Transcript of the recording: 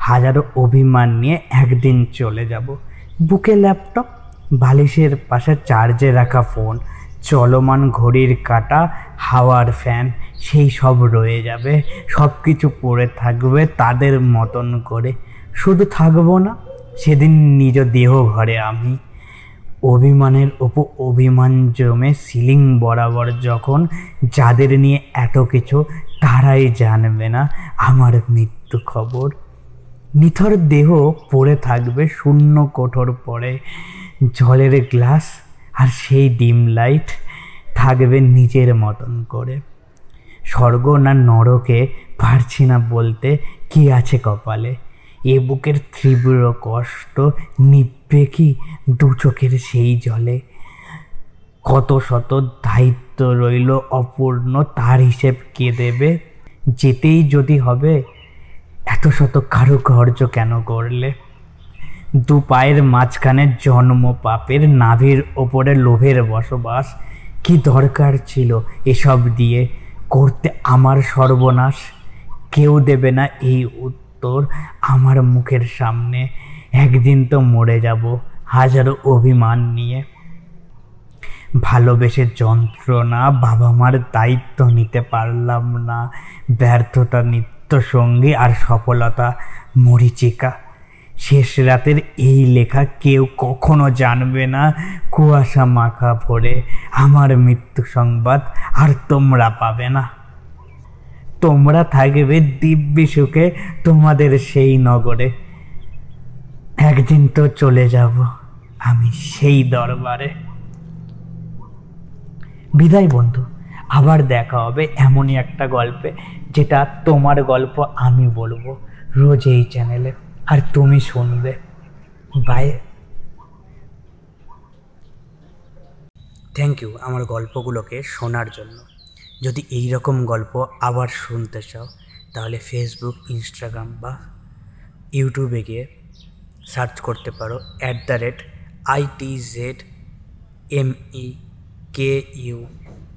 হাজারো অভিমান নিয়ে একদিন চলে যাব। বুকে ল্যাপটপ, বালিশের পাশে চার্জে রাখা ফোন চলমান ঘড়ির কাটা, হাওয়ার ফ্যান সেই সব রয়ে যাবে। সব কিছু পড়ে থাকবে তাদের মতন করে। শুধু থাকব না, সেদিন নিজ দেহ ঘরে আমি। অভিমানের ওপর অভিমান জমে সিলিং বরাবর যখন যাদের নিয়ে এত কিছু, তারাই জানবে না আমার মৃত্যু খবর। নিথর দেহ পড়ে থাকবে শূন্য কোঠর পরে। জলের গ্লাস আর সেই ডিম লাইট থাকবে নিজের মতন করে। স্বর্গ না নরকে পারছি না বলতে কি আছে কপালে? এ বুকের তীব্র কষ্ট নিববে কি দু চোখের সেই জলে? কত শত দায়িত্ব রইল অপূর্ণ, তার হিসেব কে দেবে? যেতেই যদি হবে এত শত কারুকার্য কেন করলে? দু পায়ের মাঝখানে জন্ম পাপের নাভির ওপরে লোভের বসবাস। কি দরকার ছিল এসব দিয়ে? করতে আমার সর্বনাশ। কেউ দেবে না এই উত্তর আমার মুখের সামনে। একদিন তো মরে যাব হাজারো অভিমান নিয়ে। ভালোবেসে যন্ত্রণা বাবা মার দায়িত্ব নিতে পারলাম না, ব্যর্থতা নিত্য সঙ্গী আর সফলতা মরিচিকা। শেষ রাতের এই লেখা কেউ কখনো জানবে না। কুয়াশা মাখা ভরে আমার মৃত্যু সংবাদ আর তোমরা পাবে না। তোমরা থাকবে দিব্যি সুখে তোমাদের সেই নগরে। একদিন তো চলে যাব আমি সেই দরবারে। বিদায় বন্ধু। আবার দেখা হবে এমনই একটা গল্পে, যেটা তোমার গল্প আমি বলব রোজ এই চ্যানেলে আর তুমি শুনবে। বাই থ্যাংক ইউ আমার গল্পগুলোকে শোনার জন্য। যদি এই রকম গল্প আবার শুনতে চাও, তাহলে ফেসবুক ইনস্টাগ্রাম বা ইউটিউবে গিয়ে সার্চ করতে পারো at the rate I T Z M E K U